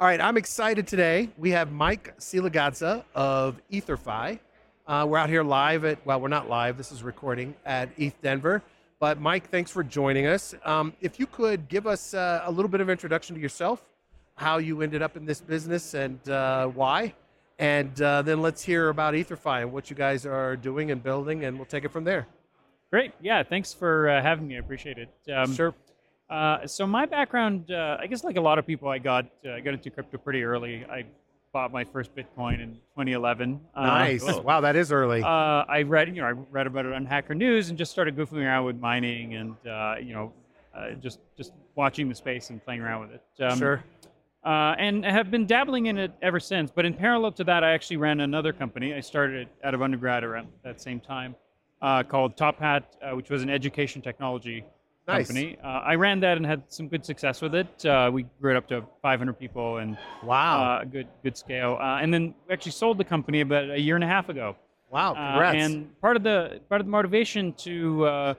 All right, I'm excited today. We have Mike Silagadze of EtherFi. Uh, we're out here live at, well, we're not live, this is recording at ETH Denver. But Mike, thanks for joining us. Um, if you could give us uh, a little bit of introduction to yourself, how you ended up in this business and uh, why, and uh, then let's hear about EtherFi and what you guys are doing and building, and we'll take it from there. Great. Yeah, thanks for uh, having me. I appreciate it. Um, sure. Uh, so my background, uh, I guess, like a lot of people, I got uh, I got into crypto pretty early. I bought my first Bitcoin in 2011. Uh, nice. wow, that is early. Uh, I read, you know, I read about it on Hacker News and just started goofing around with mining and you know, just just watching the space and playing around with it. Um, sure. and have been dabbling in it ever since. But in parallel to that, I actually ran another company. I started it out of undergrad around that same time, called Top Hat, which was an education technology nice. company. Uh, I ran that and had some good success with it. Uh, we grew it up to 500 people and wow, uh, good good scale. Uh, and then we actually sold the company about a year and a half ago. Wow, uh, congrats! and part of the part of the motivation to uh,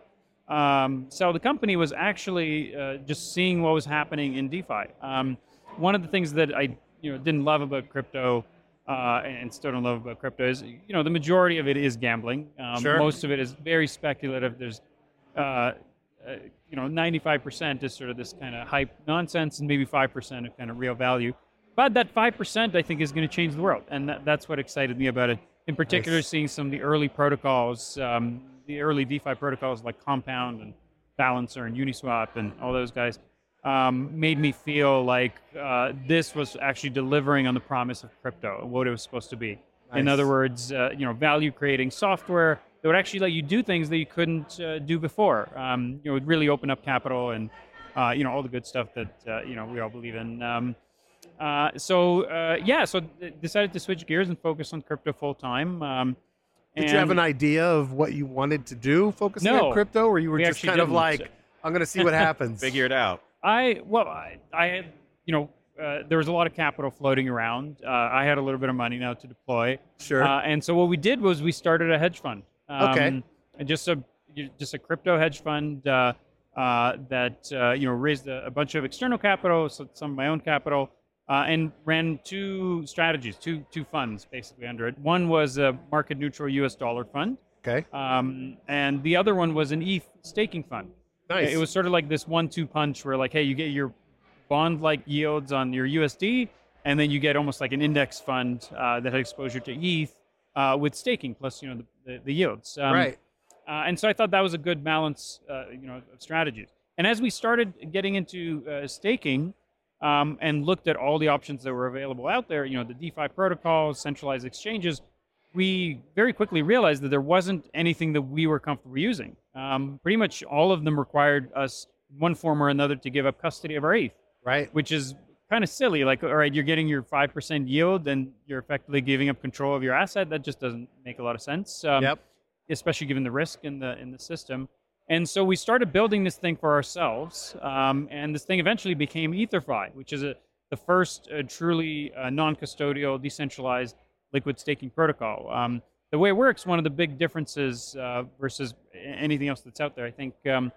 um, sell the company was actually just seeing what was happening in DeFi. Um, one of the things that I you know didn't love about crypto. and still don't love about crypto is, you know, the majority of it is gambling. Um, sure. Most of it is very speculative. There's uh, uh, you know, 95% is sort of this kind of hype nonsense, and maybe 5% of kind of real value. But that 5%, I think, is going to change the world, and that, that's what excited me about it. In particular, nice. seeing some of the early protocols, um, the early DeFi protocols like Compound and Balancer and Uniswap and all those guys, um, made me feel like uh, this was actually delivering on the promise of crypto, what it was supposed to be. Nice. In other words, uh, you know, value creating software that would actually let you do things that you couldn't uh, do before. Um, you know, would really open up capital and uh, you know all the good stuff that uh, you know we all believe in. Um, uh, so uh, yeah, so decided to switch gears and focus on crypto full time. Um, Did you have an idea of what you wanted to do, focusing no, on crypto, or you were just kind didn't. of like, I'm going to see what happens, figure it out? I well, I, I you know. Uh, there was a lot of capital floating around. Uh, I had a little bit of money now to deploy. Sure. Uh, and so what we did was we started a hedge fund. Um, okay. Just a just a crypto hedge fund uh, uh, that uh, you know raised a, a, bunch of external capital, so some of my own capital, uh, and ran two strategies, two two funds basically under it. One was a market neutral U.S. dollar fund. Okay. Um, and the other one was an ETH staking fund. Nice. It was sort of like this one-two punch, where like, hey, you get your bond-like yields on your USD, and then you get almost like an index fund uh, that had exposure to ETH uh, with staking plus you know the, the, the yields. Um, right. Uh, and so I thought that was a good balance, uh, you know, of strategies. And as we started getting into uh, staking um, and looked at all the options that were available out there, you know, the DeFi protocols, centralized exchanges, we very quickly realized that there wasn't anything that we were comfortable using. Um, pretty much all of them required us, one form or another, to give up custody of our ETH. Right. Which is kind of silly. Like, all right, you're getting your five percent yield, and you're effectively giving up control of your asset. That just doesn't make a lot of sense. Um, yep. Especially given the risk in the in the system. And so we started building this thing for ourselves, um, and this thing eventually became EtherFi, which is a, the first uh, truly uh, non-custodial, decentralized liquid staking protocol. Um, the way it works, one of the big differences uh, versus anything else that's out there, I think, um,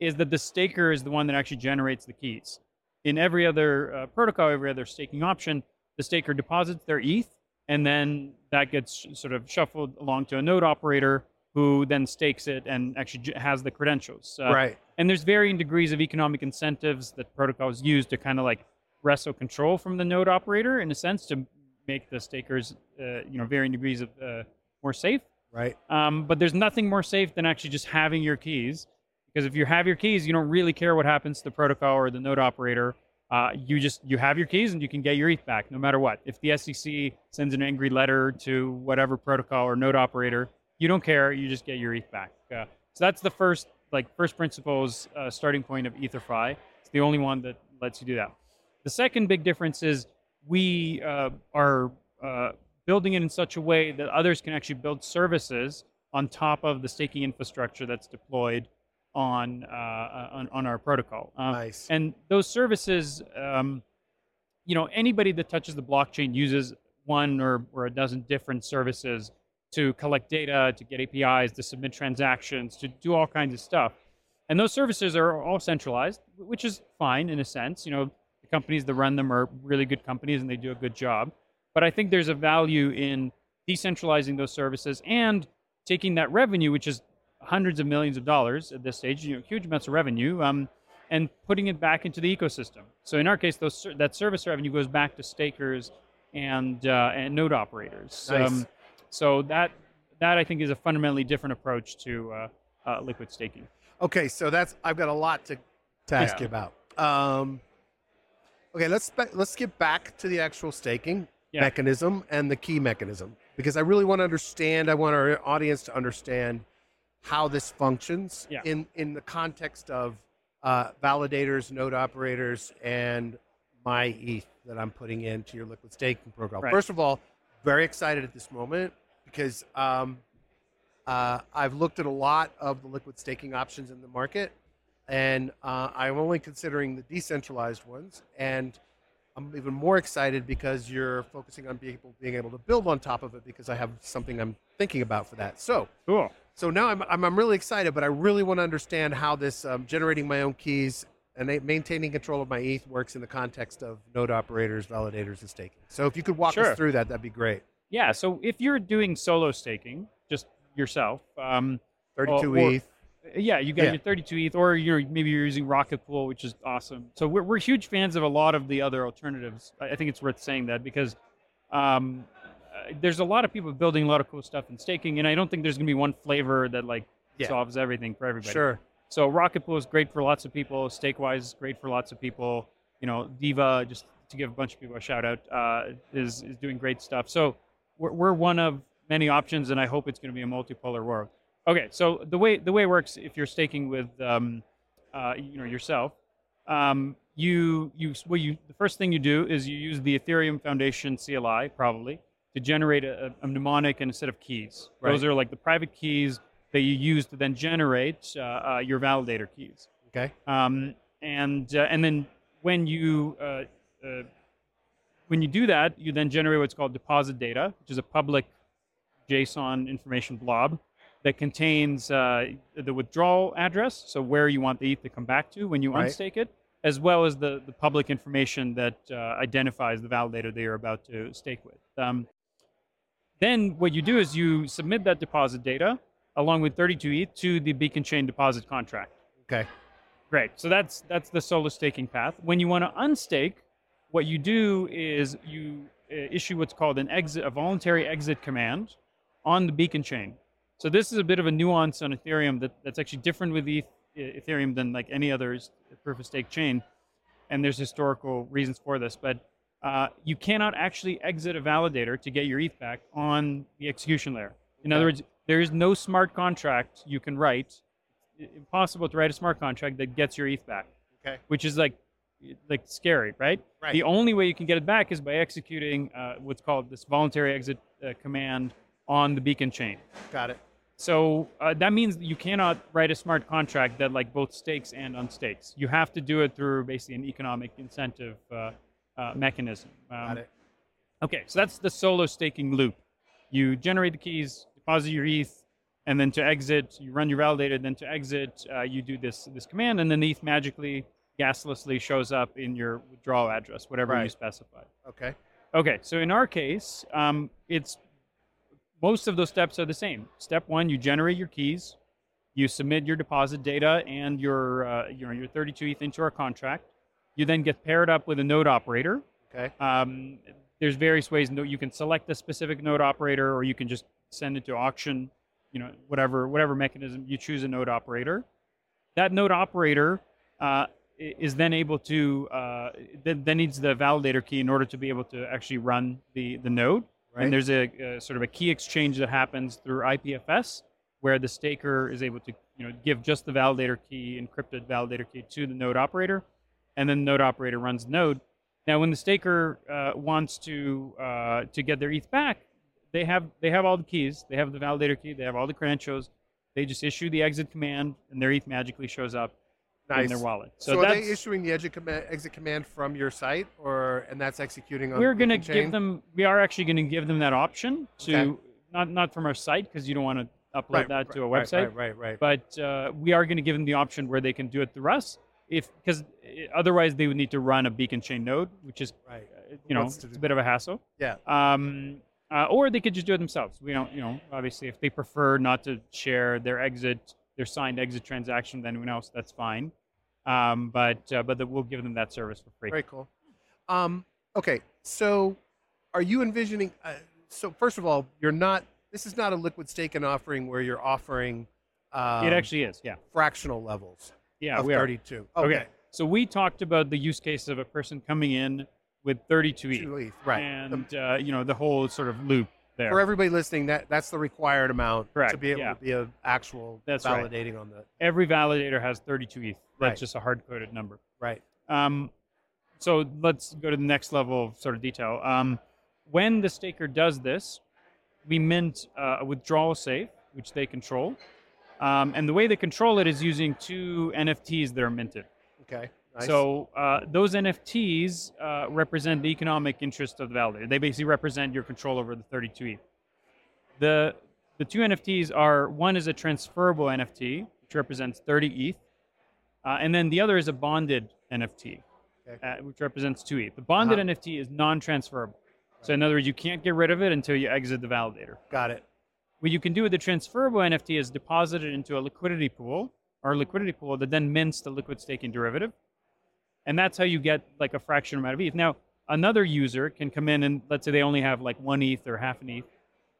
is that the staker is the one that actually generates the keys in every other uh, protocol, every other staking option, the staker deposits their ETH, and then that gets sort of shuffled along to a node operator who then stakes it and actually has the credentials. Uh, right. And there's varying degrees of economic incentives that protocols use to kind of like wrestle control from the node operator in a sense to make the stakers, uh, you know, varying degrees of uh, more safe. Right. Um, but there's nothing more safe than actually just having your keys because if you have your keys, you don't really care what happens to the protocol or the node operator. Uh, you just you have your keys and you can get your ETH back no matter what. If the SEC sends an angry letter to whatever protocol or node operator, you don't care. You just get your ETH back. Uh, so that's the first like first principles uh, starting point of EtherFi. It's the only one that lets you do that. The second big difference is we uh, are uh, building it in such a way that others can actually build services on top of the staking infrastructure that's deployed on uh, on, on, our protocol. Um, nice. And those services, um, you know, anybody that touches the blockchain uses one or, or a dozen different services to collect data, to get APIs, to submit transactions, to do all kinds of stuff. And those services are all centralized, which is fine in a sense. You know, The companies that run them are really good companies and they do a good job. But I think there's a value in decentralizing those services and taking that revenue, which is hundreds of millions of dollars at this stage, you know, huge amounts of revenue, um, and putting it back into the ecosystem. So in our case, those that service revenue goes back to stakers and uh, and node operators. Nice. Um, so that that I think is a fundamentally different approach to uh, uh, liquid staking. Okay, so that's I've got a lot to, to ask Yeah. you about. Um, okay, let's let's get back to the actual staking Yeah. mechanism and the key mechanism because I really want to understand. I want our audience to understand how this functions Yeah. in in the context of uh, validators, node operators, and my ETH that I'm putting into your liquid staking program. Right. First of all, very excited at this moment because um, uh, I've looked at a lot of the liquid staking options in the market, and uh, I'm only considering the decentralized ones. And I'm even more excited because you're focusing on people being able to build on top of it because I have something I'm thinking about for that. So, Cool. So now I'm, I'm, I'm really excited, but I really want to understand how this um, generating my own keys and maintaining control of my ETH works in the context of node operators, validators, and staking. So if you could walk Sure. us through that, that'd be great. Yeah. So if you're doing solo staking, just yourself, um, 32 or- ETH. Yeah, you got Yeah. your 32 ETH, or you're maybe you're using Rocket Pool, which is awesome. So we're, we're huge fans of a lot of the other alternatives. I think it's worth saying that because um, there's a lot of people building a lot of cool stuff in staking, and I don't think there's going to be one flavor that like Yeah. solves everything for everybody. Sure. So Rocket Pool is great for lots of people. Stakewise is great for lots of people. You know, Diva, just to give a bunch of people a shout out, uh, is is doing great stuff. So we're, we're one of many options, and I hope it's going to be a multipolar world. Okay, so the way the way it works, if you're staking with, um, uh, you know, yourself, um, you you well you the first thing you do is you use the Ethereum Foundation CLI probably to generate a, a mnemonic and a set of keys. Those are like the private keys that you use to then generate uh, uh, your validator keys. Okay. Um, and uh, and then when you uh, uh, when you do that, you then generate what's called deposit data, which is a public JSON information blob that contains uh, the withdrawal address, so where you want the ETH to come back to when you Right. unstake it, as well as the, the public information that uh, identifies the validator that you're about to stake with. Um, then what you do is you submit that deposit data along with 32 ETH to the Beacon Chain deposit contract. Okay. Great. So that's that's the solo staking path. When you want to unstake, what you do is you uh, issue what's called an exit, a voluntary exit command on the beacon chain. So this is a bit of a nuance on Ethereum that, that's actually different with ETH, Ethereum than like any other proof of stake chain, and there's historical reasons for this. But uh, you cannot actually exit a validator to get your ETH back on the execution layer. In other words, there is no smart contract you can write. i- Impossible to write a smart contract that gets your ETH back Okay. which is like like scary, right? Right. The only way you can get it back is by executing uh, what's called this voluntary exit uh, command on the beacon chain. Got it. So uh, that means you cannot write a smart contract that like both stakes and unstakes. You have to do it through basically an economic incentive uh, uh, mechanism. Um, Got it. Okay, so that's the solo staking loop. You generate the keys, deposit your ETH, and then to exit, you run your validator. Then to exit, uh, you do this this command, and then the ETH magically, gaslessly shows up in your withdrawal address, whatever you Right. specify. Okay. Okay, so in our case, um, it's most of those steps are the same. Step one, you generate your keys, you submit your deposit data and your uh, your your 32 ETH into our contract. You then get paired up with a node operator. Okay. Um, there's various ways. You can select a specific node operator, or you can just send it to auction. You know, whatever whatever mechanism you choose a node operator. That node operator uh, is then able to uh, then, then needs the validator key in order to be able to actually run the the node. Right. And there's a, a sort of a key exchange that happens through IPFS, where the staker is able to you know give just the validator key, encrypted validator key to the node operator, and then the node operator runs the node. Now, when the staker uh, wants to uh, to get their ETH back, they have they have all the keys, they have the validator key, they have all the credentials. They just issue the exit command, and their ETH magically shows up in their wallet. So, So, are they issuing the exit command, exit command from your site, or and that's executing on? we're going to give them. We are actually going to give them that option to Okay. not not from our site because you don't want to upload Right, that to a right, website. Right, right, right. But uh, we are going to give them the option where they can do it through us, if because otherwise they would need to run a beacon chain node, which is Right. uh, you know it's a bit of a hassle. Yeah. Um, uh, or they could just do it themselves. We don't, you know, obviously if they prefer not to share their exit, their signed exit transaction with anyone else, that's fine. Um, but uh, but the, we'll give them that service for free. Very cool. Um, okay, so are you envisioning? Uh, so first of all, you're not. This is not a liquid staking offering where you're offering. Um, it actually is, yeah, fractional levels yeah, of we are. 32. Okay. So we talked about the use case of a person coming in with 32 ETH, Two ETH, right. and uh, you know the whole sort of loop there. For everybody listening, that that's the required amount to be able yeah. to be an actual That's right. validating on the Every validator has 32 ETH. That's Right. just a hard coded number. right. Um, so let's go to the next level of sort of detail. Um, when the staker does this, we mint uh, a withdrawal safe, which they control. Um, and the way they control it is using two NFTs that are minted. Okay. Nice. So uh, those NFTs uh, represent the economic interest of the validator. They basically represent your control over the 32 ETH. The the two NFTs are one is a transferable NFT, which represents 30 ETH, uh, and then the other is a bonded NFT, Okay. uh, which represents 2 ETH. The bonded Uh-huh. NFT is non-transferable. So in other words, you can't get rid of it until you exit the validator. got it. What you can do with the transferable NFT is deposit it into a liquidity pool or a liquidity pool that then mints the liquid staking derivative. And that's how you get like a fraction amount of ETH. Now, another user can come in and let's say they only have like one ETH or half an ETH.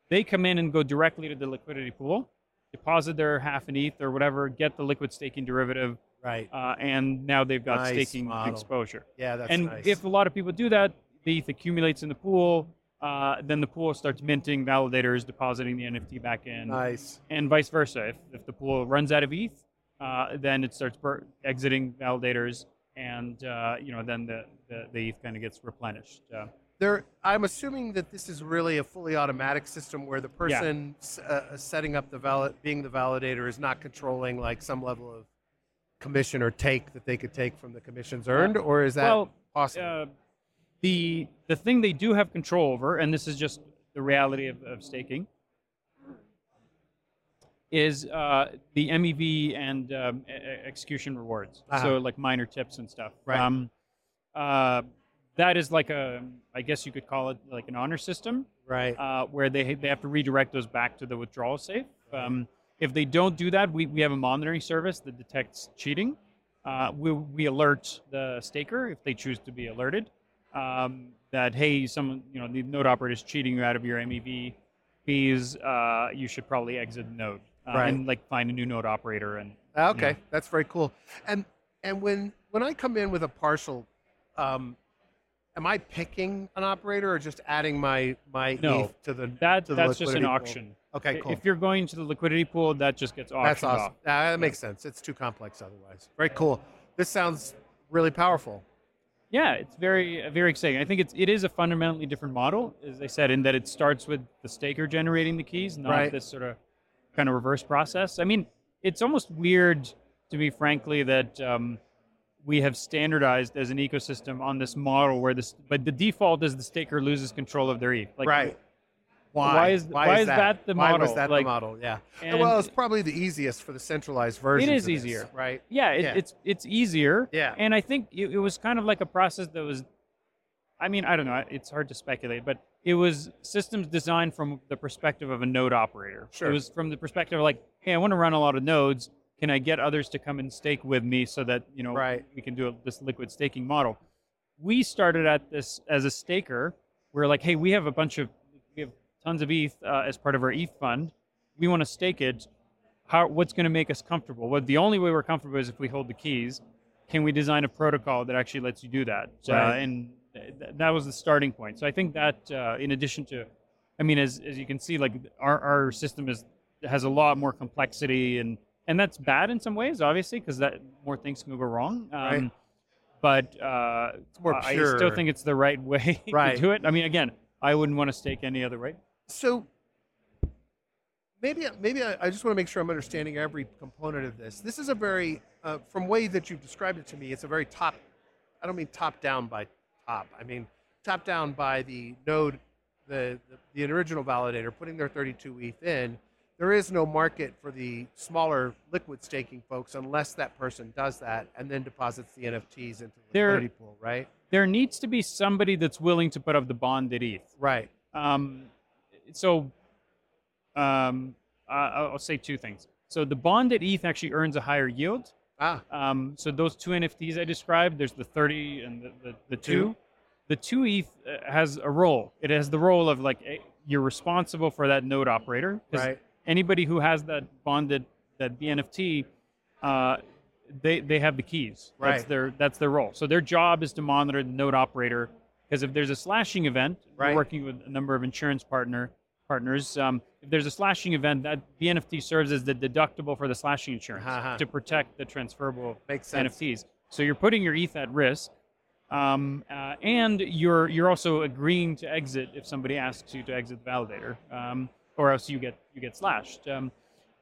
They come in and go directly to the liquidity pool, deposit their half an ETH or whatever, get the liquid staking derivative, Right. uh, and now they've got Nice staking model. exposure Yeah, that's and nice. if a lot of people do that, the ETH accumulates in the pool. Uh, then the pool starts minting validators, depositing the NFT back in, nice. and vice versa. If, if the pool runs out of ETH, uh, then it starts bur- exiting validators, and uh, you know then the, the, the ETH kind of gets replenished. Uh, There, I'm assuming that this is really a fully automatic system where the Yeah. person s- uh, setting up the valid, being the validator, is not controlling like some level of commission or take that they could take from the commissions earned, or is that well, possible? The the thing they do have control over, and this is just the reality of, of staking, is uh, the MEV and um, execution rewards. Uh-huh. So like minor tips and stuff. Right. Um, uh, that is like a, I guess you could call it like an honor system, right. uh, where they they have to redirect those back to the withdrawal safe. Um, if they don't do that, we, we have a monitoring service that detects cheating. Uh, we, we alert the staker if they choose to be alerted um, that hey, someone you know the node operator is cheating you out of your MEV fees. Uh, you should probably exit the node uh, Right. and like find a new node operator and Okay, Yeah. that's very cool. And and when when I come in with a partial, um, am I picking an operator or just adding my my No, ETH to the that to the that's just an pool? auction. Okay, cool. If you're going to the liquidity pool, that just gets auctioned That's awesome. off. That makes sense. It's too complex otherwise. Very cool. This sounds really powerful. Yeah, it's very very exciting. I think it's it is a fundamentally different model, as I said, in that it starts with the staker generating the keys, not Right. this sort of kind of reverse process. I mean, it's almost weird to me, frankly, that um, we have standardized as an ecosystem on this model where this, but the default is the staker loses control of their ETH. Like, right. Why is- why is that the Why was model? that Like- the model? Yeah. and- well, it's probably the easiest for the centralized version. is easier. right? Yeah, it, Yeah. it's it's easier. Yeah. And I think it, it was kind of like a process that was, I mean, I don't know. It's hard to speculate, but it was systems designed from the perspective of a node operator. Sure. It was from the perspective of like, hey, I want to run a lot of nodes. Can I get others to come and stake with me so that you know Right. we can do a, this liquid staking model? We started at this as a staker. We're like, hey, we have a bunch of we have tons of ETH uh, as part of our ETH fund. We want to stake it how what's going to make us comfortable? Well, the only way we're comfortable is if we hold the keys. Can we design a protocol that actually lets you do that? Uh, and th- that was the starting point. So I think that uh, in addition to, I mean, as as you can see, like our our system is has a lot more complexity and and that's bad in some ways, obviously, because that more things can go wrong. Um, Right. But uh, I still think it's the right way Right. to do it. I mean, again, I wouldn't want to stake any other way. So maybe maybe I, I just want to make sure I'm understanding every component of this. This is a very uh, from way that you've described it to me. It's a very top. I don't mean top down by top. I mean top down by the node, the the, the original validator putting their 32 ETH in, there is no market for the smaller liquid staking folks unless that person does that and then deposits the NFTs into the There- liquidity pool, right? There needs to be somebody that's willing to put up the bonded ETH. Right. Um, so, um, I'll say two things. So the bonded ETH actually earns a higher yield. Ah, Um, so those two NFTs I described, there's the 30 and the, the, the two. Two. The two ETH uh, has a role. It has the role of like you're responsible for that node operator. right. Anybody who has that bonded that BNFT, uh, they they have the keys. Right. That's their that's their role. So their job is to monitor the node operator because if there's a slashing event, Right. we're working with a number of insurance partner partners. Um, if there's a slashing event, that BNFT serves as the deductible for the slashing insurance Uh-huh. to protect the transferable. NFTs. So you're putting your ETH at risk, um, uh, and you're you're also agreeing to exit if somebody asks you to exit the validator, um, or else you get you get slashed.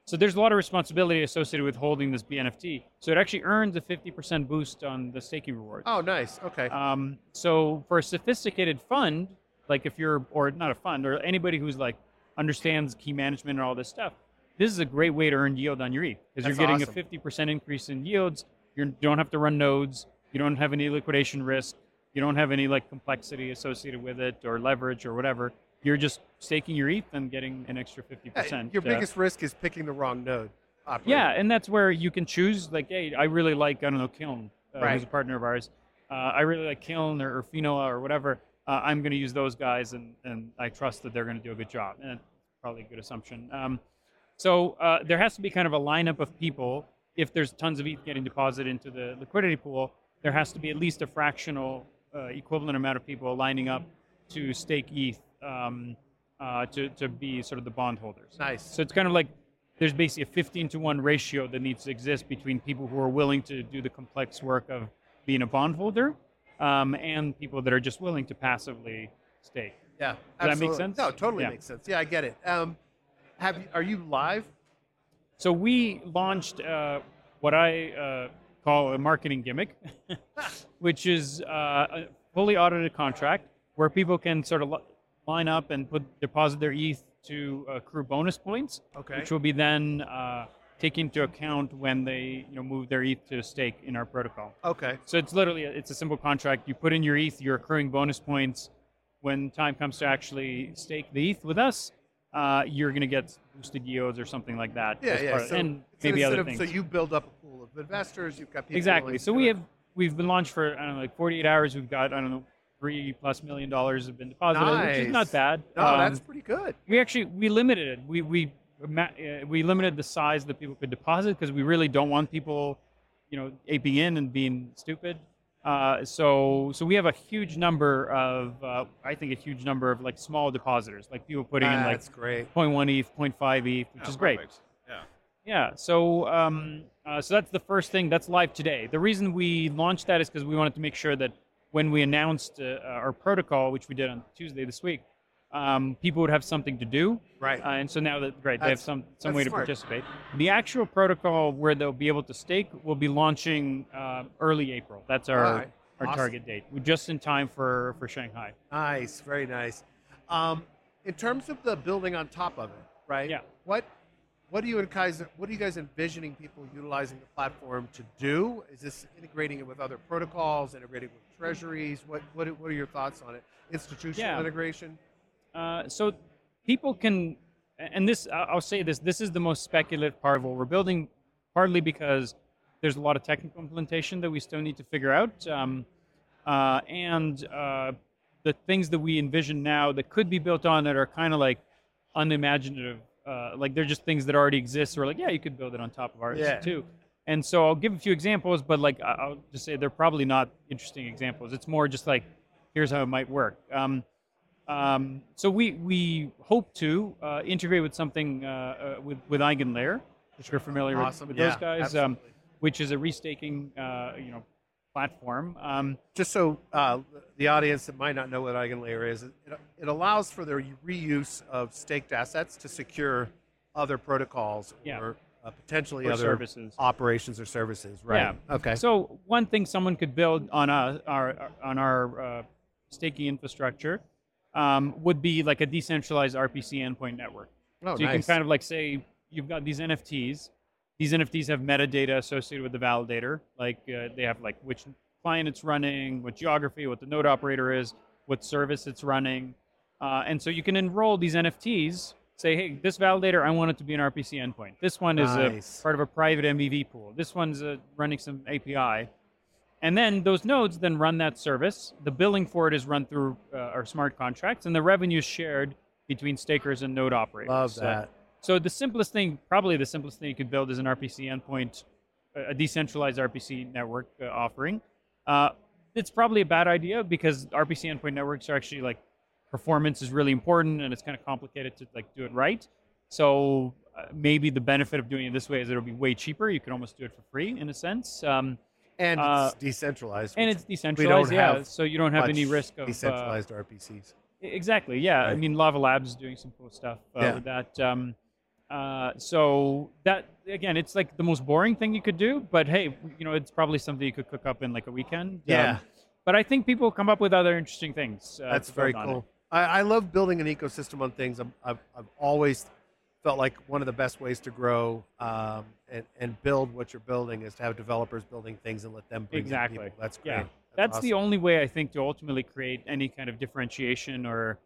So there's a lot of responsibility associated with holding this BNFT. So it actually earns a 50% boost on the staking reward. Oh, nice. Okay. Um, so for a sophisticated fund, like if you're, or not a fund, or anybody who's like understands key management and all this stuff, this is a great way to earn yield on your ETH because you're getting awesome. a 50% increase in yields. You don't have to run nodes. You don't have any liquidation risk. You don't have any like complexity associated with it or leverage or whatever. You're just staking your ETH and getting an extra 50%. Yeah, your uh, biggest risk is picking the wrong node. Operator. yeah, and that's where you can choose. Like, hey, I really like I don't know Kiln, uh, Right. who's a partner of ours. Uh, I really like Kiln or, or Finoa or whatever. Uh, I'm going to use those guys, and and I trust that they're going to do a good job. And that's probably a good assumption. Um, so uh, there has to be kind of a lineup of people. If there's tons of ETH getting deposited into the liquidity pool, there has to be at least a fractional uh, equivalent amount of people lining up to stake ETH um, uh, to to be sort of the bondholders. Nice. So it's kind of like there's basically a 15 to 1 ratio that needs to exist between people who are willing to do the complex work of being a bondholder um, and people that are just willing to passively stake. Yeah. does that make absolutely. sense? No, totally Yeah. makes sense. Yeah, I get it. Um, have you, are you live? So we launched uh, what I uh, call a marketing gimmick, which is uh, a fully audited contract where people can sort of line up and put deposit their ETH to accrue bonus points. Okay. which will be then uh, taken into account when they you know move their ETH to stake in our protocol. Okay. So it's literally it's a simple contract. You put in your ETH, you're accruing bonus points. When time comes to actually stake the ETH with us, uh, you're going to get boosted yields or something like that. Yeah, yeah. of- So and maybe other incentive, things. So you build up a pool of investors. You've got people. exactly. So we have we've been launched for I don't know like 48 hours. We've got I don't know three plus million dollars have been deposited, which is not bad. No, Um, that's pretty good. we actually we limited it. We we uh, we limited the size that people could deposit because we really don't want people, you know, aping in and being stupid. Uh, so so we have a huge number of uh, I think a huge number of like small depositors, like people putting in like That's great. 0.1 ETH, 0.5 ETH, which is great. perfect. Yeah. Yeah. So um, uh, so that's the first thing that's live today. The reason we launched that is because we wanted to make sure that when we announced uh, our protocol, which we did on Tuesday this week, um, people would have something to do. Right. Uh, and so now that great, they have some some way to participate. The actual protocol where they'll be able to stake will be launching uh, early April. That's our right. our Awesome. target date. We're just in time for for Shanghai. Nice. Very nice. Um, in terms of the building on top of it, right? Yeah. What what do you guys what are you guys envisioning people utilizing the platform to do? Is this integrating it with other protocols, integrating with treasuries? What what, what are your thoughts on it? Institutional Yeah. integration? Uh, so people can, and this I'll say this: this is the most speculative part of what we're building, partly because there's a lot of technical implementation that we still need to figure out, um, uh, and uh, the things that we envision now that could be built on that are kind of like unimaginative. Uh, like they're just things that already exist. We're like, yeah, you could build it on top of ours Yeah. too. And so I'll give a few examples, but like I'll just say they're probably not interesting examples. It's more just like, here's how it might work. Um, um, so we we hope to uh, integrate with something uh, uh, with with EigenLayer, which we're familiar with- Awesome. with, yeah, those guys, um, which is a restaking uh, you know platform. Um, just so uh, the audience that might not know what EigenLayer is, it, it allows for the reuse of staked assets to secure other protocols Yeah. or uh, potentially or other services. operations or services. Right. Yeah. Okay. So one thing someone could build on us, our on our uh, staking infrastructure, um, would be like a decentralized RPC endpoint network. Oh, so you nice. can kind of like say you've got these NFTs. These NFTs have metadata associated with the validator, like uh, they have like which client it's running, what geography, what the node operator is, what service it's running, uh, and so you can enroll these NFTs. Say, hey, this validator, I want it to be an RPC endpoint. This one is Nice. a part of a private MEV pool. This one's uh, running some API, and then those nodes then run that service. The billing for it is run through uh, our smart contracts, and the revenue is shared between stakers and node operators. Love that. so the simplest thing, probably the simplest thing you could build is an RPC endpoint, a decentralized RPC network uh, offering. Uh, it's probably a bad idea because RPC endpoint networks are actually like performance is really important and it's kind of complicated to like do it right. So uh, maybe the benefit of doing it this way is it'll be way cheaper. You can almost do it for free in a sense. Um, And uh, it's decentralized. and it's decentralized, yeah. So you don't have any risk of uh, decentralized RPCs. Exactly. Yeah. I mean, Lava Labs is doing some cool stuff uh, Yeah. with that. Um, uh, so that again, it's like the most boring thing you could do, but hey, you know, it's probably something you could cook up in like a weekend. Um, Yeah. but I think people come up with other interesting things. Uh, That's very build on it. cool. I, I love building an ecosystem on things. I've, I've always felt like one of the best ways to grow um, and, and build what you're building is to have developers building things and let them bring Exactly. people. That's great. Yeah. That's the awesome. only way I think to ultimately create any kind of differentiation or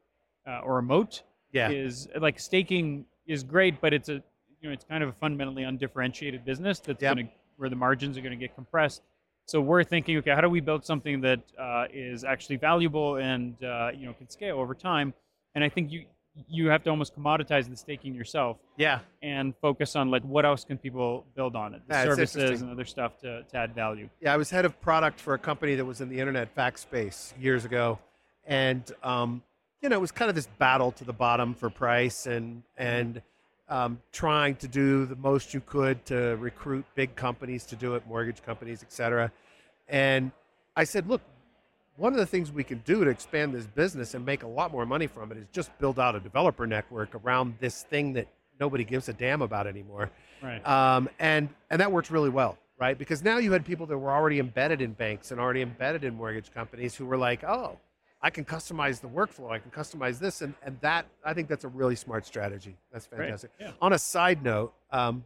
uh, or a moat yeah. is like staking is great, but it's a you know it's kind of a fundamentally undifferentiated business that's Yep. going to where the margins are going to get compressed. So we're thinking, okay, how do we build something that uh, is actually valuable and uh, you know can scale over time? And I think you you have to almost commoditize the staking yourself Yeah. and focus on like what else can people build on it, the Yeah, services and other stuff to, to add value. Yeah, I was head of product for a company that was in the internet fax space years ago, and um, you know it was kind of this battle to the bottom for price and and um, trying to do the most you could to recruit big companies to do it, mortgage companies, et cetera. And I said, look, one of the things we can do to expand this business and make a lot more money from it is just build out a developer network around this thing that nobody gives a damn about anymore Right. um, and and that worked really well, right? Because now you had people that were already embedded in banks and already embedded in mortgage companies who were like, oh, I can customize the workflow, I can customize this, and and that I think that's a really smart strategy. That's fantastic. Yeah. On a side note, um,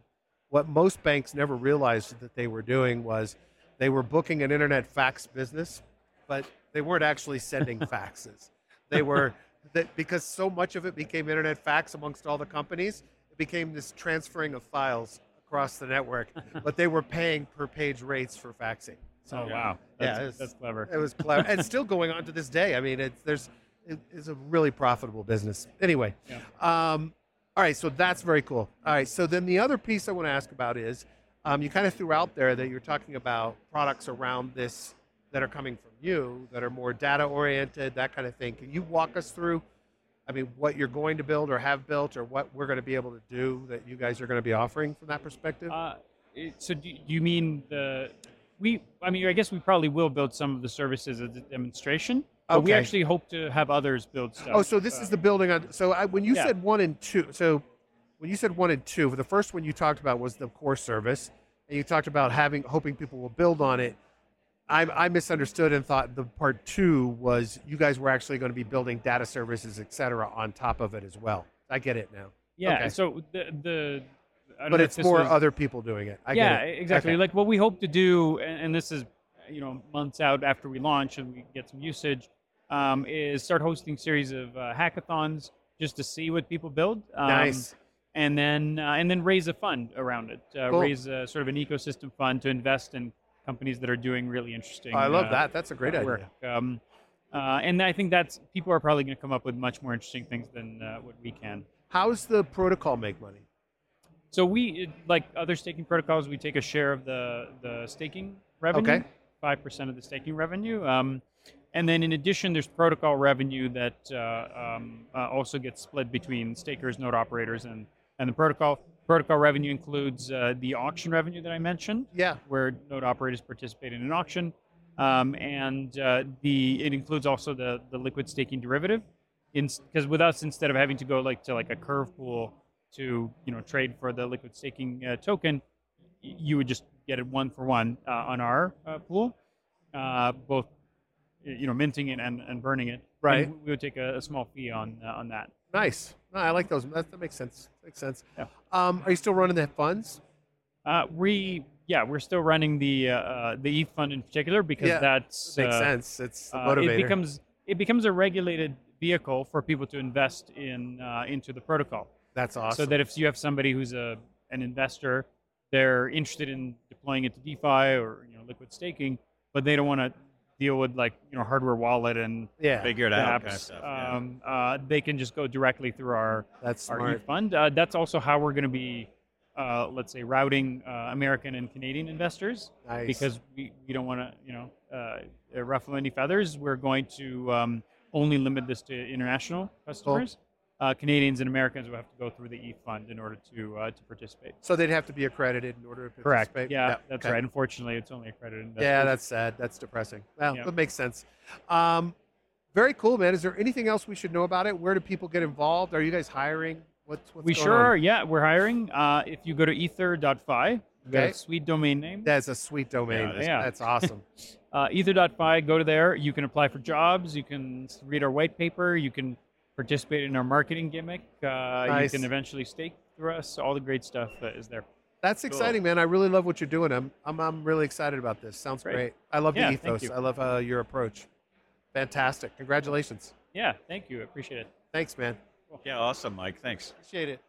what most banks never realized that they were doing was they were booking an internet fax business, but they weren't actually sending faxes. They were that because so much of it became internet fax amongst all the companies, it became this transferring of files across the network, but they were paying per page rates for faxing. So oh wow. yeah, That's, that's clever. it was clever, and still going on to this day. I mean, it's there's it, it's a really profitable business. Anyway, um, all right, so that's very cool. All right, so then the other piece I want to ask about is um, you kind of threw out there that you're talking about products around this that are coming from you that are more data oriented, that kind of thing. Can you walk us through? I mean, what you're going to build or have built, or what we're going to be able to do that you guys are going to be offering from that perspective? Uh, so do you mean the we? I mean, I guess we probably will build some of the services as a demonstration. But we actually hope to have others build stuff. Oh, so this uh, is the building on. So I, when you Yeah. said one and two, so when you said one and two, the first one you talked about was the core service, and you talked about having hoping people will build on it. I, I misunderstood and thought the part two was you guys were actually going to be building data services, et cetera, on top of it as well. I get it now, yeah. okay. So the the. But it's more was- other people doing it. I yeah, get it. exactly. Okay. Like what we hope to do, and, and this is, you know, months out after we launch and we get some usage, um, is start hosting series of uh, hackathons just to see what people build. Um, nice. And then uh, and then raise a fund around it. Uh, Cool. Raise a, sort of an ecosystem fund to invest in companies that are doing really interesting. I love uh, that. That's a great idea. work. Um, uh, and I think that's people are probably going to come up with much more interesting things than uh, what we can. How's the protocol make money? So we, like other staking protocols, we take a share of the the staking revenue, Okay. five percent of the staking revenue. Um, and then in addition, there's protocol revenue that uh, um, uh, also gets split between stakers, node operators, and and the protocol. Protocol revenue includes uh, the auction revenue that I mentioned, Yeah. where node operators participate in an auction, um, and uh, the it includes also the the liquid staking derivative. Because with us, instead of having to go like to like a curve pool to you know trade for the liquid staking uh, token, you would just get it one for one uh, on our uh, pool, uh, both you know minting it and, and burning it. Right. And we would take a, a small fee on uh, on that. Nice. No, I like those. That, that makes sense. Makes sense. Yeah. Um, are you still running the funds? Uh, we yeah, we're still running the uh, the ETH fund in particular because Yeah, that's Makes sense. It's the motivator. it becomes it becomes a regulated vehicle for people to invest in uh, into the protocol. That's awesome. So that if you have somebody who's a an investor, they're interested in deploying it to DeFi or you know liquid staking, but they don't want to deal with like you know hardware wallet and yeah, Figure it the out. apps. Kind of stuff, yeah. um, uh, they can just go directly through our that's our smart. Fund. Uh, that's also how we're going to be, uh, let's say, routing uh, American and Canadian investors Nice. because we, we don't want to, you know, uh, ruffle any feathers. We're going to um, only limit this to international customers. Uh, Canadians and Americans will have to go through the E fund in order to uh, to participate. so they'd have to be accredited in order to Correct. participate. Yeah, that's okay. right. Unfortunately, it's only accredited investors. Yeah, that's sad. That's depressing. Well, Yeah. that makes sense. Um, very cool, man. Is there anything else we should know about it? Where do people get involved? Are you guys hiring? What's, what's we sure on? are. Yeah, we're hiring. Uh, if you go to ether.fi, we've got a sweet domain name. That's a sweet domain. Yeah, that's, yeah. that's awesome. uh, ether.fi go to there you can apply for jobs you can read our white paper you can participate in our marketing gimmick uh, Nice. you can eventually stake through us all the great stuff uh, is there That's exciting, man. I really love what you're doing. I'm, I'm, I'm really excited about this. Sounds great. Great. I love Yeah, the ethos. I love uh, your approach. Fantastic. Congratulations. yeah thank you I appreciate it Thanks, man. Yeah, awesome, Mike. Thanks. Appreciate it.